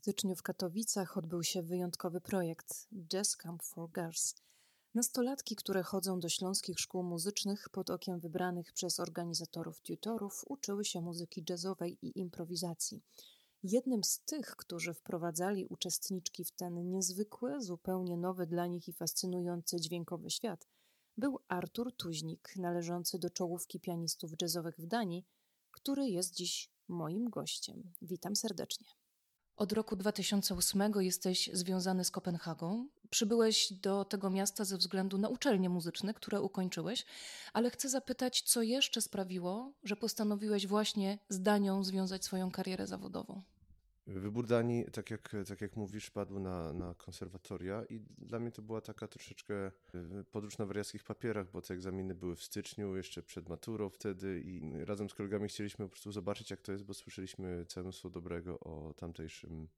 styczniu w Katowicach odbył się wyjątkowy projekt Jazz Camp for Girls. Nastolatki, które chodzą do śląskich szkół muzycznych pod okiem wybranych przez organizatorów tutorów, uczyły się muzyki jazzowej i improwizacji. Jednym z tych, którzy wprowadzali uczestniczki w ten niezwykły, zupełnie nowy dla nich i fascynujący dźwiękowy świat, był Artur Tuźnik, należący do czołówki pianistów jazzowych w Danii, który jest dziś moim gościem. Witam serdecznie. Od roku 2008 jesteś związany z Kopenhagą. Przybyłeś do tego miasta ze względu na uczelnie muzyczne, które ukończyłeś, ale chcę zapytać, co jeszcze sprawiło, że postanowiłeś właśnie z Danią związać swoją karierę zawodową? Wybór Danii, tak jak, tak jak mówisz, padł na, na konserwatoria i dla mnie to była taka troszeczkę y, podróż na wariackich papierach, bo te egzaminy były w styczniu, jeszcze przed maturą wtedy i razem z kolegami chcieliśmy po prostu zobaczyć, jak to jest, bo słyszeliśmy całe mnóstwo dobrego o tamtejszym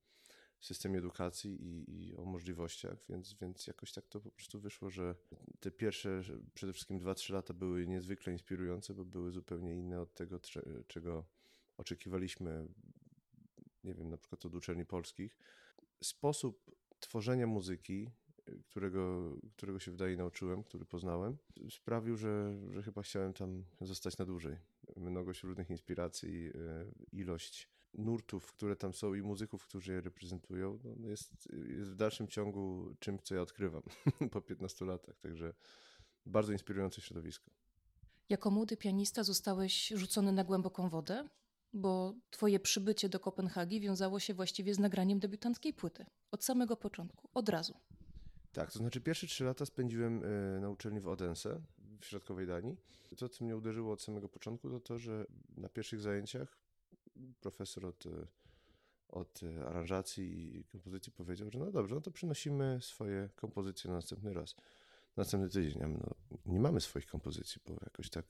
systemie edukacji i, i, o możliwościach, więc, więc jakoś tak to po prostu wyszło, że te pierwsze, przede wszystkim 2-3 lata były niezwykle inspirujące, bo były zupełnie inne od tego, czego oczekiwaliśmy nie wiem, na przykład od uczelni polskich, sposób tworzenia muzyki, którego, którego się wydaje nauczyłem, który poznałem, sprawił, że, że chyba chciałem tam zostać na dłużej. Mnogość różnych inspiracji, e, ilość nurtów, które tam są i muzyków, którzy je reprezentują, no jest, jest w dalszym ciągu czymś, co ja odkrywam po 15 latach, także bardzo inspirujące środowisko. Jako młody pianista zostałeś rzucony na głęboką wodę bo twoje przybycie do Kopenhagi wiązało się właściwie z nagraniem debiutanckiej płyty. Od samego początku, od razu. Tak, to znaczy pierwsze trzy lata spędziłem e, na uczelni w Odense, w środkowej Danii. To, co mnie uderzyło od samego początku, to to, że na pierwszych zajęciach profesor od, od aranżacji i kompozycji powiedział, że no dobrze, no to przynosimy swoje kompozycje na następny raz. Następny tydzień. Ja no, nie mamy swoich kompozycji, bo jakoś tak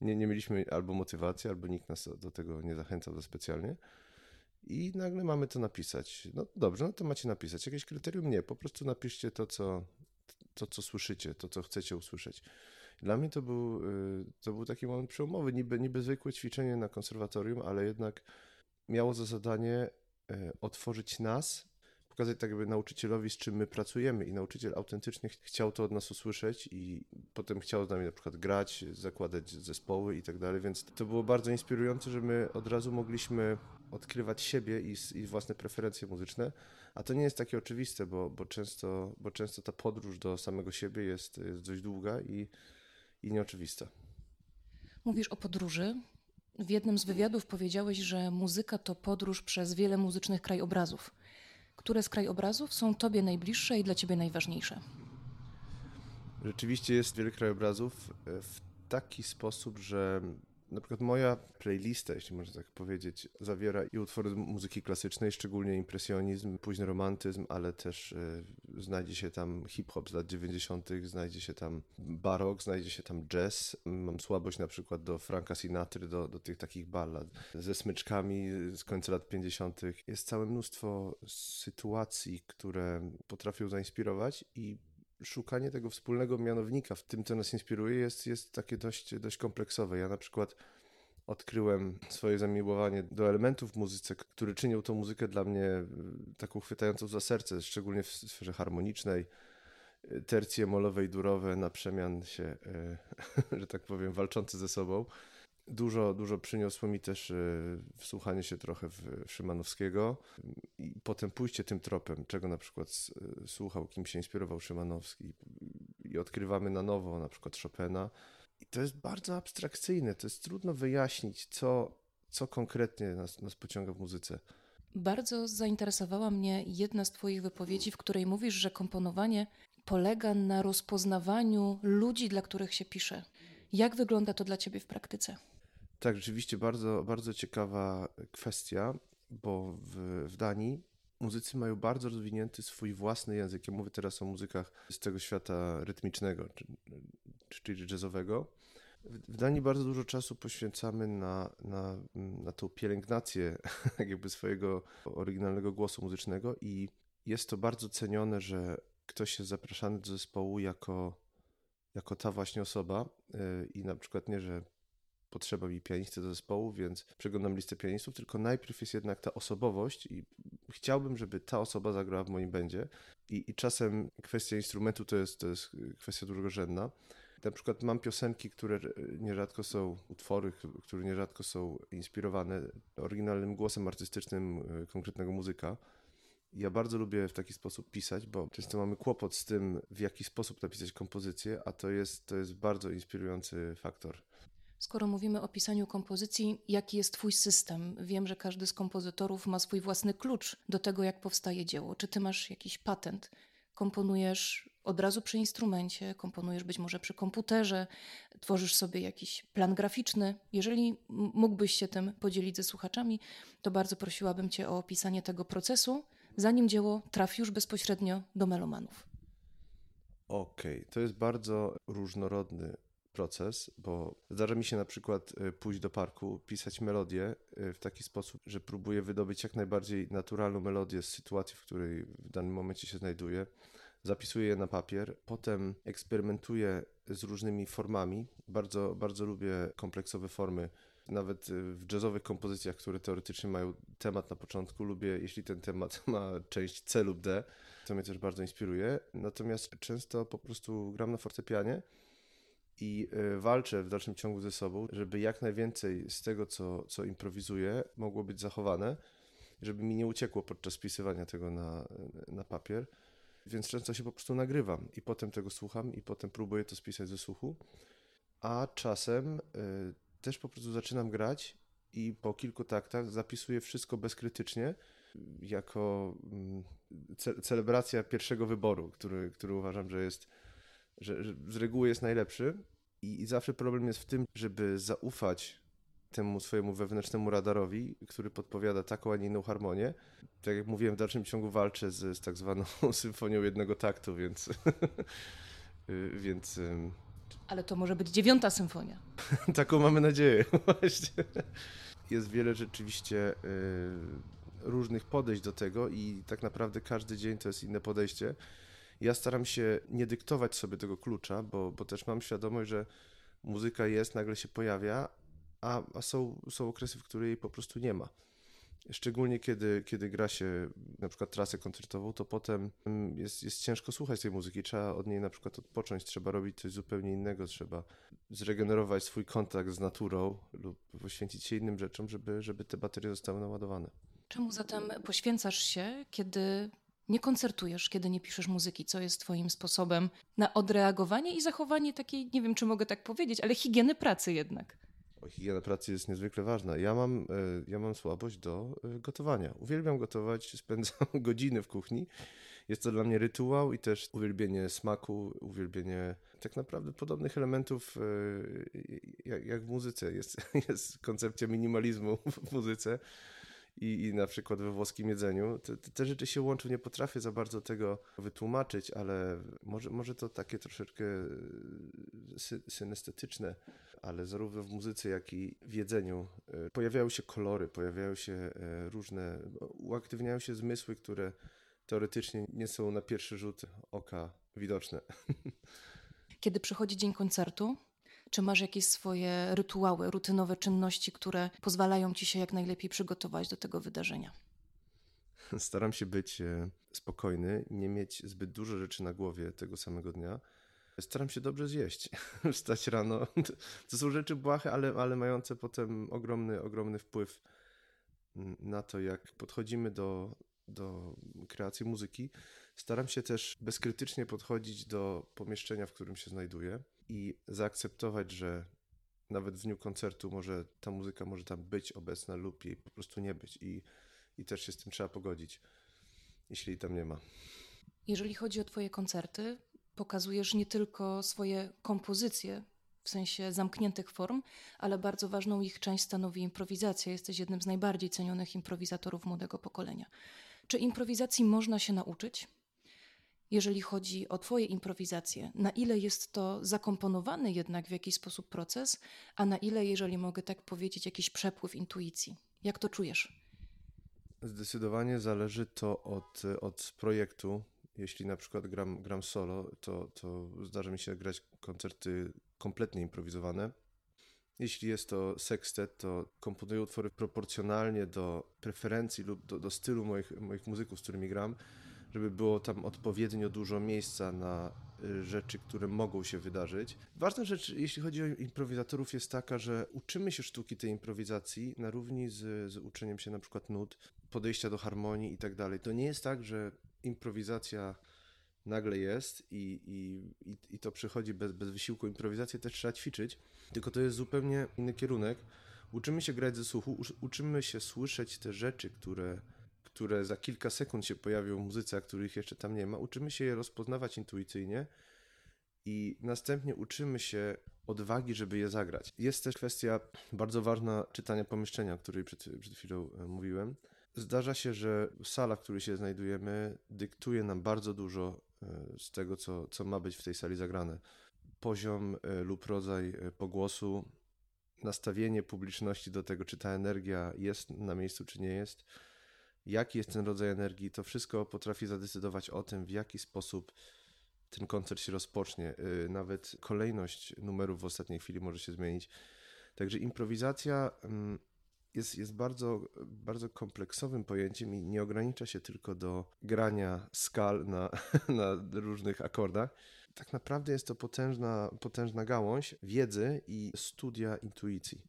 nie, nie mieliśmy albo motywacji, albo nikt nas do tego nie zachęcał za specjalnie. I nagle mamy to napisać. No dobrze, no to macie napisać. Jakieś kryterium? Nie, po prostu napiszcie to, co, to, co słyszycie, to, co chcecie usłyszeć. Dla mnie to był, y, to był taki moment przełomowy, niby, niby zwykłe ćwiczenie na konserwatorium, ale jednak miało za zadanie y, otworzyć nas pokazać tak jakby nauczycielowi, z czym my pracujemy i nauczyciel autentycznie chciał to od nas usłyszeć i potem chciał z nami na przykład grać, zakładać zespoły i tak dalej, więc to było bardzo inspirujące, że my od razu mogliśmy odkrywać siebie i, i własne preferencje muzyczne, a to nie jest takie oczywiste, bo, bo, często, bo często ta podróż do samego siebie jest, jest dość długa i, i nieoczywista. Mówisz o podróży. W jednym z wywiadów powiedziałeś, że muzyka to podróż przez wiele muzycznych krajobrazów. Które z krajobrazów są Tobie najbliższe i dla Ciebie najważniejsze? Rzeczywiście jest wiele krajobrazów e, w taki sposób, że na przykład moja playlista, jeśli można tak powiedzieć, zawiera i utwory muzyki klasycznej, szczególnie impresjonizm, późny romantyzm, ale też y, znajdzie się tam hip-hop z lat 90., znajdzie się tam barok, znajdzie się tam jazz. Mam słabość na przykład do Franka Sinatry, do, do tych takich ballad ze smyczkami z końca lat 50. Jest całe mnóstwo sytuacji, które potrafią zainspirować i szukanie tego wspólnego mianownika w tym, co nas inspiruje, jest, jest takie dość, dość kompleksowe. Ja na przykład odkryłem swoje zamiłowanie do elementów w muzyce, które czynią tą muzykę dla mnie e, taką chwytającą za serce, szczególnie w sferze harmonicznej. E, tercje molowe i durowe na przemian się, e, że tak powiem, walczące ze sobą. Dużo, dużo przyniosło mi też wsłuchanie się trochę w Szymanowskiego i potem pójście tym tropem, czego na przykład słuchał, kim się inspirował Szymanowski i odkrywamy na nowo na przykład Chopina. I to jest bardzo abstrakcyjne, to jest trudno wyjaśnić, co, co konkretnie nas, nas pociąga w muzyce. Bardzo zainteresowała mnie jedna z Twoich wypowiedzi, w której mówisz, że komponowanie polega na rozpoznawaniu ludzi, dla których się pisze. Jak wygląda to dla Ciebie w praktyce? Tak, rzeczywiście bardzo, bardzo ciekawa kwestia, bo w, w Danii muzycy mają bardzo rozwinięty swój własny język. Ja mówię teraz o muzykach z tego świata rytmicznego, czyli jazzowego. W Danii bardzo dużo czasu poświęcamy na, na, na tą pielęgnację jakby swojego oryginalnego głosu muzycznego i jest to bardzo cenione, że ktoś jest zapraszany do zespołu jako, jako ta właśnie osoba y, i na przykład nie, że potrzeba mi pianisty do zespołu, więc przeglądam listę pianistów, tylko najpierw jest jednak ta osobowość i chciałbym, żeby ta osoba zagrała w moim będzie i, i czasem kwestia instrumentu to jest, to jest kwestia drugorzędna. Na przykład mam piosenki, które nierzadko są, utwory, które nierzadko są inspirowane oryginalnym głosem artystycznym e, konkretnego muzyka. Ja bardzo lubię w taki sposób pisać, bo często mamy kłopot z tym, w jaki sposób napisać kompozycję, a to jest, to jest bardzo inspirujący faktor. Skoro mówimy o pisaniu kompozycji, jaki jest Twój system? Wiem, że każdy z kompozytorów ma swój własny klucz do tego, jak powstaje dzieło. Czy Ty masz jakiś patent? Komponujesz od razu przy instrumencie, komponujesz być może przy komputerze, tworzysz sobie jakiś plan graficzny. Jeżeli mógłbyś się tym podzielić ze słuchaczami, to bardzo prosiłabym Cię o opisanie tego procesu, zanim dzieło trafi już bezpośrednio do melomanów. Okej, okay. to jest bardzo różnorodny proces, bo zdarza mi się na przykład y, pójść do parku, pisać melodię y, w taki sposób, że próbuję wydobyć jak najbardziej naturalną melodię z sytuacji, w której w danym momencie się znajduję. Zapisuję je na papier, potem eksperymentuję z różnymi formami. Bardzo, bardzo lubię kompleksowe formy. Nawet y, w jazzowych kompozycjach, które teoretycznie mają temat na początku, lubię, jeśli ten temat ma część C lub D. To mnie też bardzo inspiruje. Natomiast często po prostu gram na fortepianie i e, walczę w dalszym ciągu ze sobą, żeby jak najwięcej z tego, co, co improwizuję, mogło być zachowane, żeby mi nie uciekło podczas spisywania tego na, na papier. Więc często się po prostu nagrywam i potem tego słucham i potem próbuję to spisać ze słuchu. A czasem y, też po prostu zaczynam grać i po kilku taktach zapisuję wszystko bezkrytycznie jako y, ce celebracja pierwszego wyboru, który, który uważam, że jest że, że z reguły jest najlepszy i, i zawsze problem jest w tym, żeby zaufać temu swojemu wewnętrznemu radarowi, który podpowiada taką, a nie inną harmonię. Tak jak mówiłem, w dalszym ciągu walczę z, z tak zwaną symfonią jednego taktu, więc... więc Ale to może być dziewiąta symfonia. Taką mamy nadzieję, właśnie. Jest wiele rzeczywiście y, różnych podejść do tego i tak naprawdę każdy dzień to jest inne podejście. Ja staram się nie dyktować sobie tego klucza, bo, bo też mam świadomość, że muzyka jest, nagle się pojawia, a, a są, są okresy, w których jej po prostu nie ma. Szczególnie kiedy, kiedy gra się na przykład trasę koncertową, to potem jest, jest ciężko słuchać tej muzyki. Trzeba od niej na przykład odpocząć, trzeba robić coś zupełnie innego, trzeba zregenerować swój kontakt z naturą lub poświęcić się innym rzeczom, żeby, żeby te baterie zostały naładowane. Czemu zatem poświęcasz się, kiedy nie koncertujesz, kiedy nie piszesz muzyki, co jest Twoim sposobem na odreagowanie i zachowanie takiej, nie wiem czy mogę tak powiedzieć, ale higieny pracy jednak. Higiena pracy jest niezwykle ważna. Ja mam, e, ja mam słabość do e, gotowania. Uwielbiam gotować, spędzam godziny w kuchni. Jest to dla mnie rytuał i też uwielbienie smaku, uwielbienie tak naprawdę podobnych elementów e, jak w muzyce. Jest, jest koncepcja minimalizmu w muzyce i, i na przykład we włoskim jedzeniu. Te, te, rzeczy się łączą, nie potrafię za bardzo tego wytłumaczyć, ale może, może to takie troszeczkę e, sy, synestetyczne, ale zarówno w muzyce, jak i w jedzeniu e, pojawiają się kolory, pojawiają się e, różne, uaktywniają się zmysły, które teoretycznie nie są na pierwszy rzut oka widoczne. Kiedy przychodzi dzień koncertu, czy masz jakieś swoje rytuały, rutynowe czynności, które pozwalają ci się jak najlepiej przygotować do tego wydarzenia? Staram się być e, spokojny, nie mieć zbyt dużo rzeczy na głowie tego samego dnia. Staram się dobrze zjeść, wstać rano. To są rzeczy błahe, ale, ale mające potem ogromny, ogromny wpływ na to, jak podchodzimy do, do kreacji muzyki. Staram się też bezkrytycznie podchodzić do pomieszczenia, w którym się znajduję i zaakceptować, że nawet w dniu koncertu może ta muzyka może tam być obecna lub jej po prostu nie być i, i też się z tym trzeba pogodzić, jeśli jej tam nie ma. Jeżeli chodzi o Twoje koncerty, pokazujesz nie tylko swoje kompozycje w sensie zamkniętych form, ale bardzo ważną ich część stanowi improwizacja. Jesteś jednym z najbardziej cenionych improwizatorów młodego pokolenia. Czy improwizacji można się nauczyć? Jeżeli chodzi o Twoje improwizacje, na ile jest to zakomponowany jednak w jakiś sposób proces, a na ile, jeżeli mogę tak powiedzieć, jakiś przepływ intuicji? Jak to czujesz? Zdecydowanie zależy to od, od projektu. Jeśli na przykład gram, gram solo, to, to zdarza mi się grać koncerty kompletnie improwizowane. Jeśli jest to sextet, to komponuję utwory proporcjonalnie do preferencji lub do, do stylu moich, moich muzyków, z którymi gram, żeby było tam odpowiednio dużo miejsca na y, rzeczy, które mogą się wydarzyć. Ważna rzecz, jeśli chodzi o improwizatorów, jest taka, że uczymy się sztuki tej improwizacji na równi z, z uczeniem się na przykład nut, podejścia do harmonii i tak dalej. To nie jest tak, że improwizacja nagle jest i, i, i to przychodzi bez, bez wysiłku. Improwizację też trzeba ćwiczyć, tylko to jest zupełnie inny kierunek. Uczymy się grać ze słuchu, uczymy się słyszeć te rzeczy, które, które za kilka sekund się pojawią w muzyce, a których jeszcze tam nie ma. Uczymy się je rozpoznawać intuicyjnie i następnie uczymy się odwagi, żeby je zagrać. Jest też kwestia bardzo ważna czytania pomieszczenia, o której przed, przed chwilą e, mówiłem. Zdarza się, że sala, w której się znajdujemy, dyktuje nam bardzo dużo z tego, co, co ma być w tej sali zagrane. Poziom e, lub rodzaj e, pogłosu, nastawienie publiczności do tego, czy ta energia jest na miejscu, czy nie jest, jaki jest ten rodzaj energii, to wszystko potrafi zadecydować o tym, w jaki sposób ten koncert się rozpocznie. E, nawet kolejność numerów w ostatniej chwili może się zmienić. Także improwizacja mm, jest, jest bardzo, bardzo kompleksowym pojęciem i nie ogranicza się tylko do grania skal na, na różnych akordach. Tak naprawdę jest to potężna, potężna gałąź wiedzy i studia intuicji.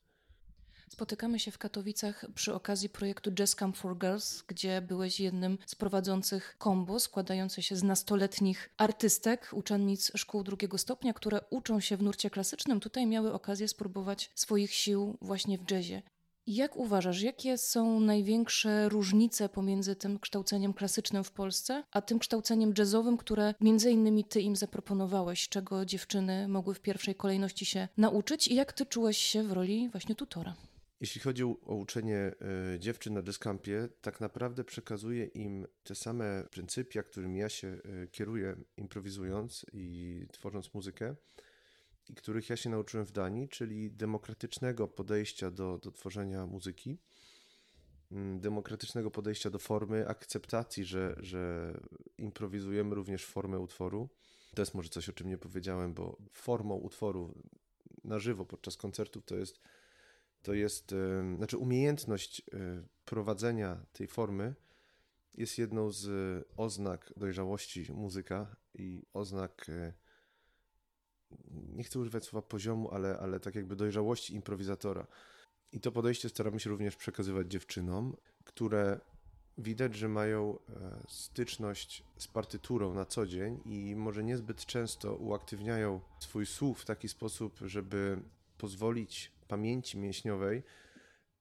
Spotykamy się w Katowicach przy okazji projektu Jazz Camp for Girls, gdzie byłeś jednym z prowadzących kombo składające się z nastoletnich artystek, uczennic szkół drugiego stopnia, które uczą się w nurcie klasycznym. Tutaj miały okazję spróbować swoich sił właśnie w jazzie. Jak uważasz, jakie są największe różnice pomiędzy tym kształceniem klasycznym w Polsce, a tym kształceniem jazzowym, które między innymi ty im zaproponowałeś, czego dziewczyny mogły w pierwszej kolejności się nauczyć i jak ty czułeś się w roli właśnie tutora? Jeśli chodzi o uczenie y, dziewczyn na dyskampie, tak naprawdę przekazuję im te same pryncypia, którymi ja się y, kieruję, improwizując i tworząc muzykę i których ja się nauczyłem w Danii, czyli demokratycznego podejścia do, do tworzenia muzyki, mm, demokratycznego podejścia do formy, akceptacji, że, że improwizujemy również formę utworu. To jest może coś, o czym nie powiedziałem, bo formą utworu na żywo podczas koncertów to jest, to jest znaczy umiejętność e, prowadzenia tej formy jest jedną z oznak dojrzałości muzyka i oznak e, nie chcę używać słowa poziomu, ale, ale tak jakby dojrzałości improwizatora. I to podejście staramy się również przekazywać dziewczynom, które widać, że mają e, styczność z partyturą na co dzień i może niezbyt często uaktywniają swój słuch w taki sposób, żeby pozwolić pamięci mięśniowej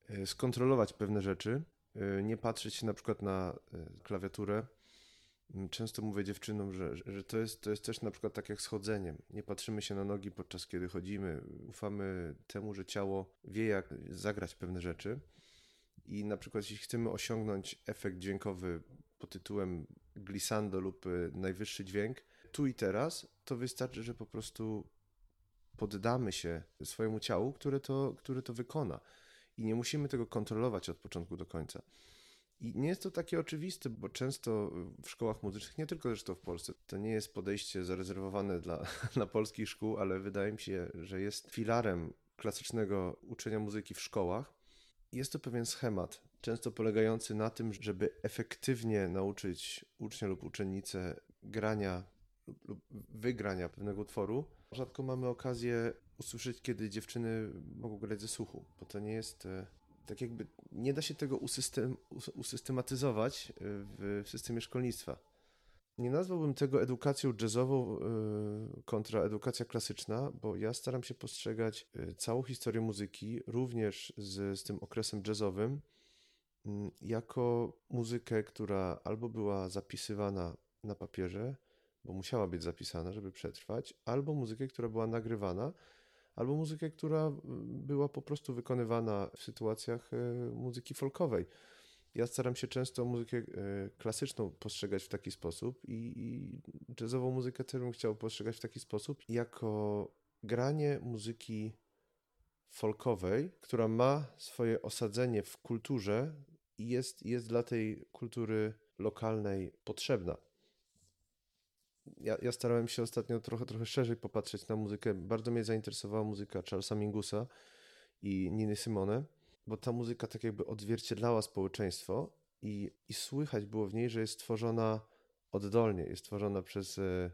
e, skontrolować pewne rzeczy, e, nie patrzeć na przykład na klawiaturę Mm, często mówię dziewczynom, że, że to, jest, to jest też na przykład tak jak schodzeniem. Nie patrzymy się na nogi podczas kiedy chodzimy. Ufamy temu, że ciało wie, jak zagrać pewne rzeczy. I na przykład, jeśli chcemy osiągnąć efekt dźwiękowy pod tytułem glissando lub najwyższy dźwięk, tu i teraz, to wystarczy, że po prostu poddamy się swojemu ciału, które to, które to wykona. I nie musimy tego kontrolować od początku do końca. I nie jest to takie oczywiste, bo często w szkołach muzycznych, nie tylko zresztą w Polsce, to nie jest podejście zarezerwowane dla, dla polskich szkół, ale wydaje mi się, że jest filarem klasycznego uczenia muzyki w szkołach. Jest to pewien schemat, często polegający na tym, żeby efektywnie nauczyć ucznia lub uczennicę grania lub, lub wygrania pewnego utworu. Rzadko mamy okazję usłyszeć, kiedy dziewczyny mogą grać ze słuchu, bo to nie jest e, tak jakby nie da się tego usystem, usystematyzować e, w, w systemie szkolnictwa. Nie nazwałbym tego edukacją jazzową e, kontra edukacja klasyczna, bo ja staram się postrzegać całą historię muzyki, również z, z tym okresem jazzowym, mm, jako muzykę, która albo była zapisywana na papierze, bo musiała być zapisana, żeby przetrwać, albo muzykę, która była nagrywana, albo muzykę, która była po prostu wykonywana w sytuacjach e, muzyki folkowej. Ja staram się często muzykę e, klasyczną postrzegać w taki sposób i, i jazzową muzykę też bym chciał postrzegać w taki sposób, jako granie muzyki folkowej, która ma swoje osadzenie w kulturze i jest, jest dla tej kultury lokalnej potrzebna ja, ja, starałem się ostatnio trochę, trochę szerzej popatrzeć na muzykę. Bardzo mnie zainteresowała muzyka Charlesa Mingusa i Niny Simone, bo ta muzyka tak jakby odzwierciedlała społeczeństwo i, i słychać było w niej, że jest tworzona oddolnie, jest tworzona przez, e,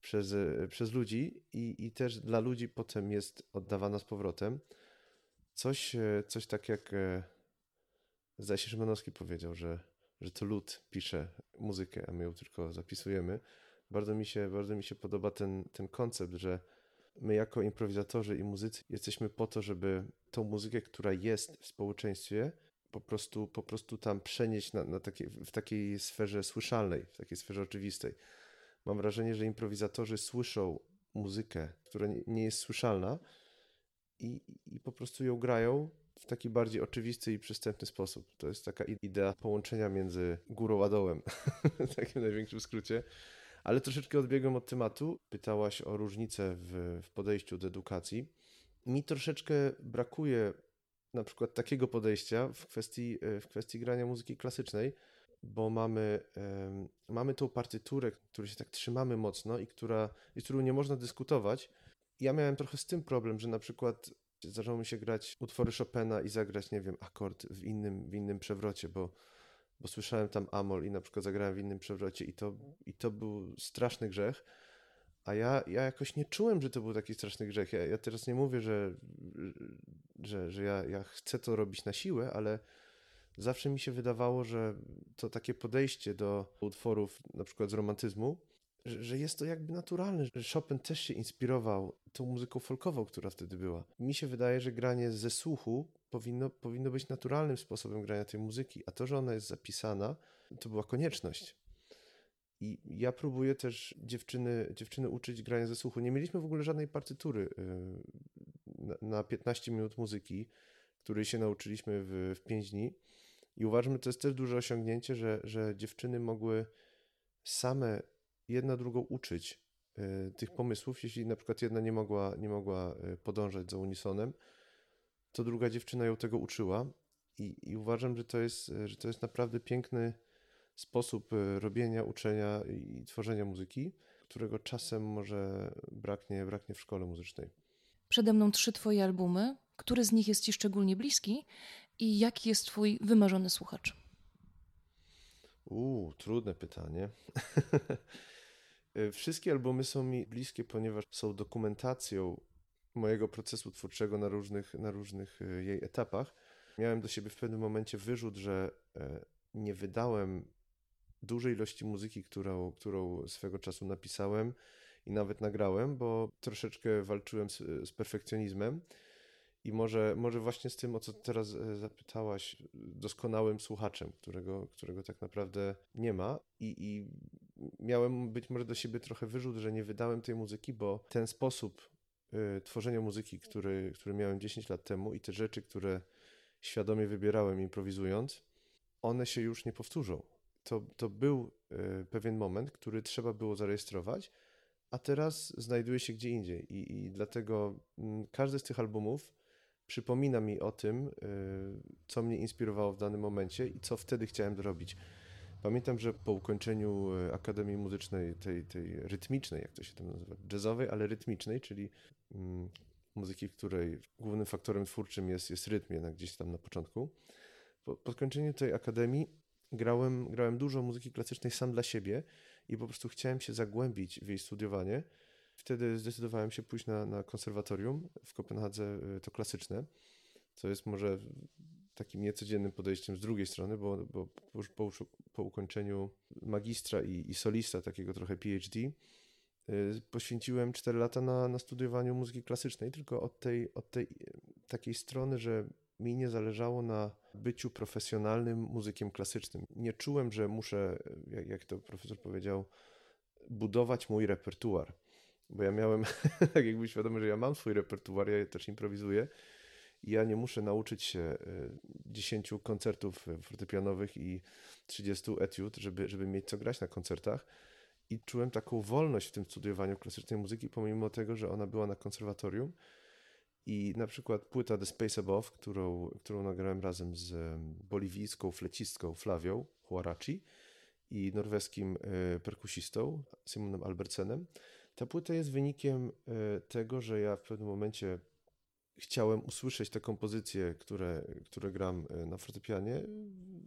przez, e, przez ludzi i, i też dla ludzi potem jest oddawana z powrotem. Coś, e, coś tak jak zdaje Szymanowski powiedział, że, że to lud pisze muzykę, a my ją tylko zapisujemy. Bardzo mi się, bardzo mi się podoba ten, ten koncept, że my jako improwizatorzy i muzycy jesteśmy po to, żeby tą muzykę, która jest w społeczeństwie, po prostu, po prostu tam przenieść na, na takie, w takiej sferze słyszalnej, w takiej sferze oczywistej. Mam wrażenie, że improwizatorzy słyszą muzykę, która nie, jest słyszalna i, i po prostu ją grają w taki bardziej oczywisty i przystępny sposób. To jest taka idea połączenia między górą a dołem, w takim największym skrócie. Ale troszeczkę odbiegłem od tematu. Pytałaś o różnice w, w podejściu do edukacji. Mi troszeczkę brakuje na przykład takiego podejścia w kwestii, w kwestii grania muzyki klasycznej, bo mamy, mamy tą partyturę, której się tak trzymamy mocno i która, i którą nie można dyskutować. Ja miałem trochę z tym problem, że na przykład zdarzało mi się grać utwory Chopina i zagrać, nie wiem, akord w innym, w innym przewrocie, bo bo słyszałem tam Amol i na przykład zagrałem w innym przewrocie i to, i to był straszny grzech, a ja, ja jakoś nie czułem, że to był taki straszny grzech. Ja, ja teraz nie mówię, że, że, że ja, ja chcę to robić na siłę, ale zawsze mi się wydawało, że to takie podejście do utworów na przykład z romantyzmu, że, że jest to jakby naturalne, że Chopin też się inspirował tą muzyką folkową, która wtedy była. Mi się wydaje, że granie ze słuchu powinno, powinno być naturalnym sposobem grania tej muzyki, a to, że ona jest zapisana, to była konieczność. I ja próbuję też dziewczyny, dziewczyny uczyć grania ze słuchu. Nie mieliśmy w ogóle żadnej partytury y, na 15 minut muzyki, której się nauczyliśmy w, w 5 dni. I uważam, że to jest też duże osiągnięcie, że, że dziewczyny mogły same jedna drugą uczyć y, tych pomysłów. Jeśli na przykład jedna nie mogła, nie mogła y, podążać za unisonem, to druga dziewczyna ją tego uczyła i, i uważam, że to, jest, że to jest naprawdę piękny sposób e, robienia, uczenia i tworzenia muzyki, którego czasem może braknie, braknie w szkole muzycznej. Przede mną trzy Twoje albumy. Który z nich jest Ci szczególnie bliski i jaki jest Twój wymarzony słuchacz? Uuu, trudne pytanie. E, wszystkie albumy są mi bliskie, ponieważ są dokumentacją mojego procesu twórczego na różnych, na różnych e, jej etapach. Miałem do siebie w pewnym momencie wyrzut, że e, nie wydałem dużej ilości muzyki, którą, którą swego czasu napisałem i nawet nagrałem, bo troszeczkę walczyłem z, z perfekcjonizmem. I może, może właśnie z tym, o co teraz e, zapytałaś, doskonałym słuchaczem, którego, którego tak naprawdę nie ma. I, I miałem być może do siebie trochę wyrzut, że nie wydałem tej muzyki, bo ten sposób Y, tworzenia muzyki, który, który miałem 10 lat temu i te rzeczy, które świadomie wybierałem improwizując, one się już nie powtórzą. To, to był y, pewien moment, który trzeba było zarejestrować, a teraz znajduje się gdzie indziej. I, i dlatego mm, każdy z tych albumów przypomina mi o tym, y, co mnie inspirowało w danym momencie i co wtedy chciałem zrobić. Pamiętam, że po ukończeniu Akademii Muzycznej, tej, tej rytmicznej, jak to się tam nazywa, jazzowej, ale rytmicznej, czyli Mm, muzyki, w której głównym faktorem twórczym jest, jest rytm jednak gdzieś tam na początku. Po, po skończeniu tej akademii grałem, grałem dużo muzyki klasycznej sam dla siebie i po prostu chciałem się zagłębić w jej studiowanie. Wtedy zdecydowałem się pójść na, na konserwatorium w Kopenhadze, y, to klasyczne, co jest może takim niecodziennym podejściem z drugiej strony, bo, bo po, po ukończeniu magistra i, i solista, takiego trochę PhD, Y, poświęciłem 4 lata na, na studiowaniu muzyki klasycznej, tylko od tej, od tej takiej strony, że mi nie zależało na byciu profesjonalnym muzykiem klasycznym. Nie czułem, że muszę, jak, jak to profesor powiedział, budować mój repertuar. Bo ja miałem, tak jakby świadomy, że ja mam swój repertuar, ja też improwizuję ja nie muszę nauczyć się 10 y, koncertów fortepianowych i 30 etiud, żeby, żeby mieć co grać na koncertach i czułem taką wolność w tym studiowaniu klasycznej muzyki, pomimo tego, że ona była na konserwatorium. I na przykład płyta The Space Above, którą, którą nagrałem razem z boliwijską flecistką Flawią Huarachi i norweskim e, perkusistą Simonem Albertsenem. Ta płyta jest wynikiem e, tego, że ja w pewnym momencie chciałem usłyszeć te kompozycje, które, które gram e, na fortepianie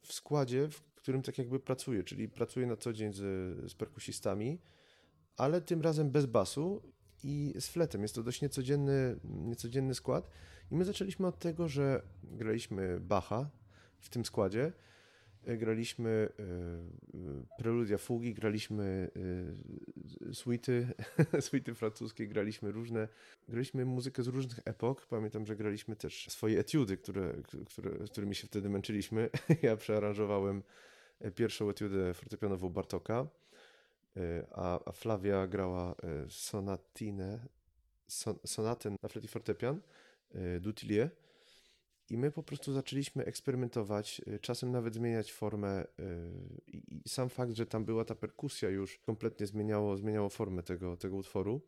w składzie, w którym tak jakby pracuję, czyli pracuję na co dzień z, z perkusistami, ale tym razem bez basu i z fletem. Jest to dość niecodzienny, niecodzienny skład. I my zaczęliśmy od tego, że graliśmy Bacha w tym składzie, graliśmy e, preludia fugi, graliśmy suity, suity francuskie, graliśmy różne, graliśmy muzykę z różnych epok. Pamiętam, że graliśmy też swoje etiudy, które, które, z którymi się wtedy męczyliśmy. Ja przearanżowałem pierwszą etiudę fortepianową Bartoka, e, a, Flavia grała e, sonatinę, son, sonatę na flet i fortepian e, Dutilier. I my po prostu zaczęliśmy eksperymentować, czasem nawet zmieniać formę i, i sam fakt, że tam była ta perkusja już kompletnie zmieniało, zmieniało formę tego, tego utworu.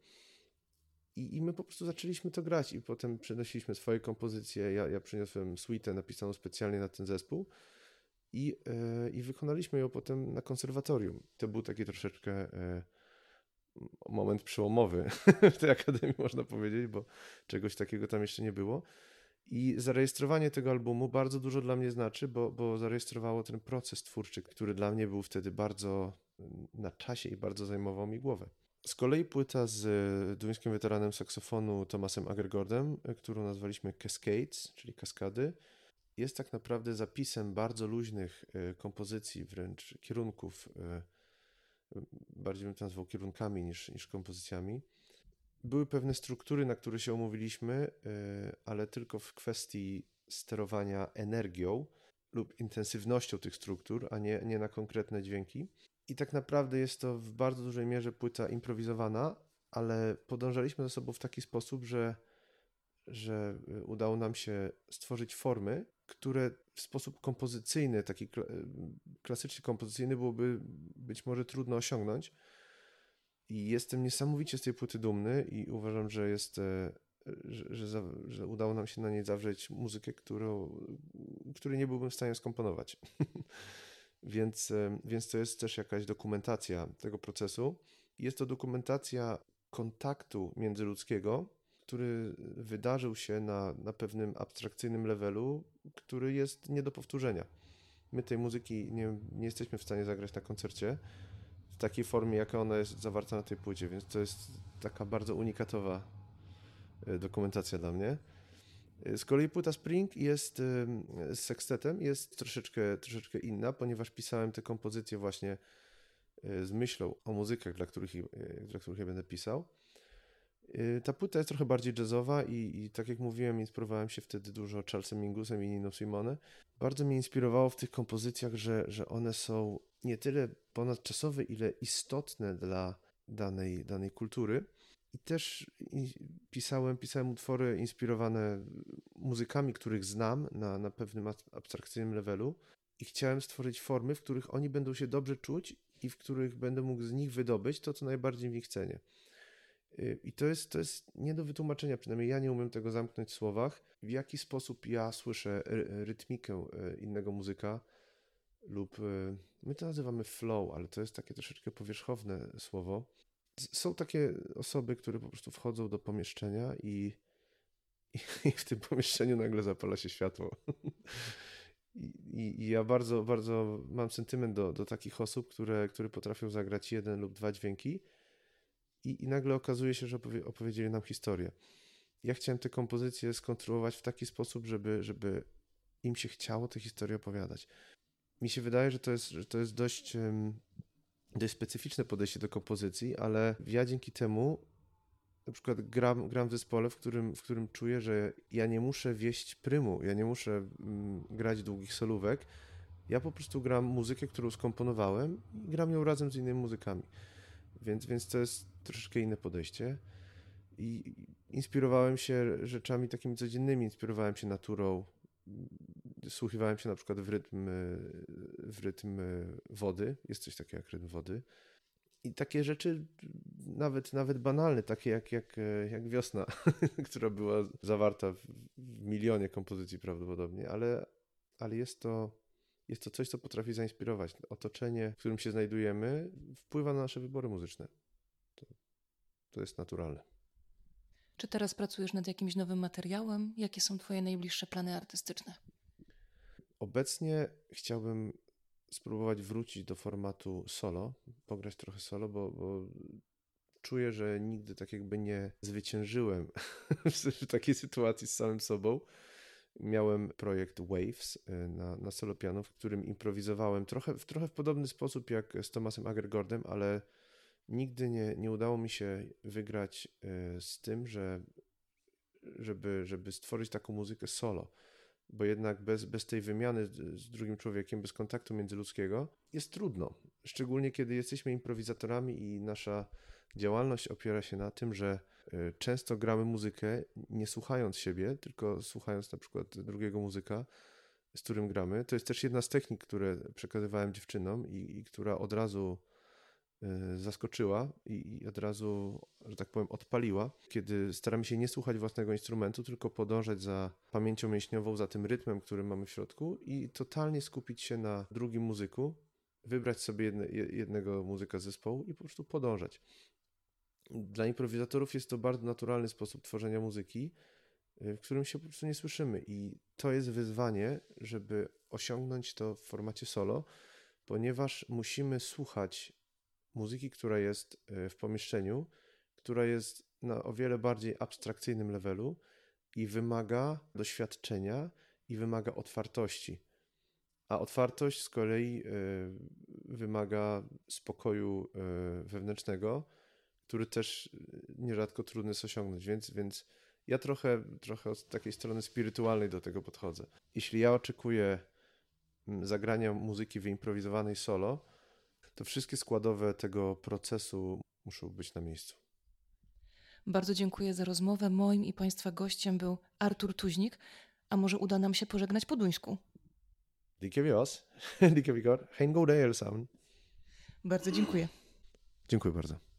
I, I my po prostu zaczęliśmy to grać i potem przenosiliśmy swoje kompozycje. Ja, ja przyniosłem suite napisaną specjalnie na ten zespół i, e, i wykonaliśmy ją potem na konserwatorium. To był taki troszeczkę moment przełomowy w tej akademii, można powiedzieć, bo czegoś takiego tam jeszcze nie było. I zarejestrowanie tego albumu bardzo dużo dla mnie znaczy, bo, bo zarejestrowało ten proces twórczy, który dla mnie był wtedy bardzo na czasie i bardzo zajmował mi głowę. Z kolei płyta z duńskim weteranem saksofonu Tomasem Agergordem, którą nazwaliśmy Cascades, czyli kaskady, jest tak naprawdę zapisem bardzo luźnych e, kompozycji, wręcz kierunków, e, bardziej bym to nazwał kierunkami niż, niż kompozycjami. Były pewne struktury, na które się umówiliśmy, e, ale tylko w kwestii sterowania energią lub intensywnością tych struktur, a nie, nie na konkretne dźwięki. I tak naprawdę jest to w bardzo dużej mierze płyta improwizowana, ale podążaliśmy ze sobą w taki sposób, że, że udało nam się stworzyć formy, które w sposób kompozycyjny, taki klasycznie kompozycyjny byłoby być może trudno osiągnąć. I jestem niesamowicie z tej płyty dumny i uważam, że jest, e, że, że, że udało nam się na niej zawrzeć muzykę, którą, której nie byłbym w stanie skomponować. więc, e, więc to jest też jakaś dokumentacja tego procesu. Jest to dokumentacja kontaktu międzyludzkiego, który wydarzył się na, na pewnym abstrakcyjnym levelu, który jest nie do powtórzenia. My tej muzyki nie, nie jesteśmy w stanie zagrać na koncercie w takiej formie, jaka ona jest zawarta na tej płycie, więc to jest taka bardzo unikatowa e, dokumentacja dla mnie. E, z kolei płyta Spring jest z sekstetem, jest troszeczkę, troszeczkę inna, ponieważ pisałem te kompozycje właśnie e, z myślą o muzykach, dla których, dla których ja będę pisał. Y, ta płyta jest trochę bardziej jazzowa i, i, tak jak mówiłem, inspirowałem się wtedy dużo Charlesem Mingusem i Nino Simone. Bardzo mnie inspirowało w tych kompozycjach, że, że one są nie tyle ponadczasowe, ile istotne dla danej, danej kultury. I też pisałem, pisałem utwory inspirowane muzykami, których znam na, na pewnym abstrakcyjnym levelu i chciałem stworzyć formy, w których oni będą się dobrze czuć i w których będę mógł z nich wydobyć to, co najbardziej w nich cenię. I to jest, to jest nie do wytłumaczenia, przynajmniej ja nie umiem tego zamknąć w słowach, w jaki sposób ja słyszę rytmikę e, innego muzyka lub e, my to nazywamy flow, ale to jest takie troszeczkę powierzchowne słowo. Są takie osoby, które po prostu wchodzą do pomieszczenia i, i w tym pomieszczeniu nagle zapala się światło. I, I, ja bardzo, bardzo mam sentyment do, do takich osób, które, które potrafią zagrać jeden lub dwa dźwięki i, i nagle okazuje się, że opowie, opowiedzieli nam historię. Ja chciałem te kompozycje skonstruować w taki sposób, żeby, żeby im się chciało tę historię opowiadać. Mi się wydaje, że to jest, że to jest dość, dość specyficzne podejście do kompozycji, ale ja dzięki temu na przykład gram, gram w zespole, w którym, w którym czuję, że ja nie muszę wieść prymu, ja nie muszę mm, grać długich solówek. Ja po prostu gram muzykę, którą skomponowałem i gram ją razem z innymi muzykami. Więc, więc to jest troszeczkę inne podejście. I inspirowałem się rzeczami takimi codziennymi, inspirowałem się naturą, słuchiwałem się na przykład w rytm, w rytm wody, jest coś takiego jak rytm wody. I takie rzeczy, nawet, nawet banalne, takie jak, jak, jak wiosna, która była zawarta w, milionie kompozycji prawdopodobnie, ale, ale jest to jest to coś, co potrafi zainspirować. Otoczenie, w którym się znajdujemy, wpływa na nasze wybory muzyczne. To, jest naturalne. Czy teraz pracujesz nad jakimś nowym materiałem? Jakie są Twoje najbliższe plany artystyczne? Obecnie chciałbym spróbować wrócić do formatu solo, pograć trochę solo, bo, bo czuję, że nigdy tak jakby nie zwyciężyłem w takiej sytuacji z samym sobą. Miałem projekt Waves y, na, na solo piano, w którym improwizowałem trochę, w trochę w podobny sposób jak z Tomasem Agergordem, ale nigdy nie, nie udało mi się wygrać y, z tym, że żeby, żeby stworzyć taką muzykę solo bo jednak bez, bez tej wymiany z drugim człowiekiem, bez kontaktu międzyludzkiego jest trudno. Szczególnie kiedy jesteśmy improwizatorami i nasza działalność opiera się na tym, że e, często gramy muzykę nie słuchając siebie, tylko słuchając na przykład drugiego muzyka, z którym gramy. To jest też jedna z technik, które przekazywałem dziewczynom i, i która od razu zaskoczyła i, od razu, że tak powiem, odpaliła, kiedy staramy się nie słuchać własnego instrumentu, tylko podążać za pamięcią mięśniową, za tym rytmem, który mamy w środku i totalnie skupić się na drugim muzyku, wybrać sobie jedne, jednego muzyka zespołu i po prostu podążać. Dla improwizatorów jest to bardzo naturalny sposób tworzenia muzyki, y, w którym się po prostu nie słyszymy i to jest wyzwanie, żeby osiągnąć to w formacie solo, ponieważ musimy słuchać muzyki, która jest e, w pomieszczeniu, która jest na o wiele bardziej abstrakcyjnym levelu i wymaga doświadczenia i wymaga otwartości. A otwartość z kolei e, wymaga spokoju e, wewnętrznego, który też nierzadko trudno jest osiągnąć, więc, więc ja trochę, trochę od takiej strony spirytualnej do tego podchodzę. Jeśli ja oczekuję zagrania muzyki wyimprowizowanej solo, to wszystkie składowe tego procesu muszą być na miejscu. Bardzo dziękuję za rozmowę. Moim i Państwa gościem był Artur Tuźnik. A może uda nam się pożegnać po duńsku? Dziękuję vi kan vi Bardzo dziękuję. Dziękuję bardzo.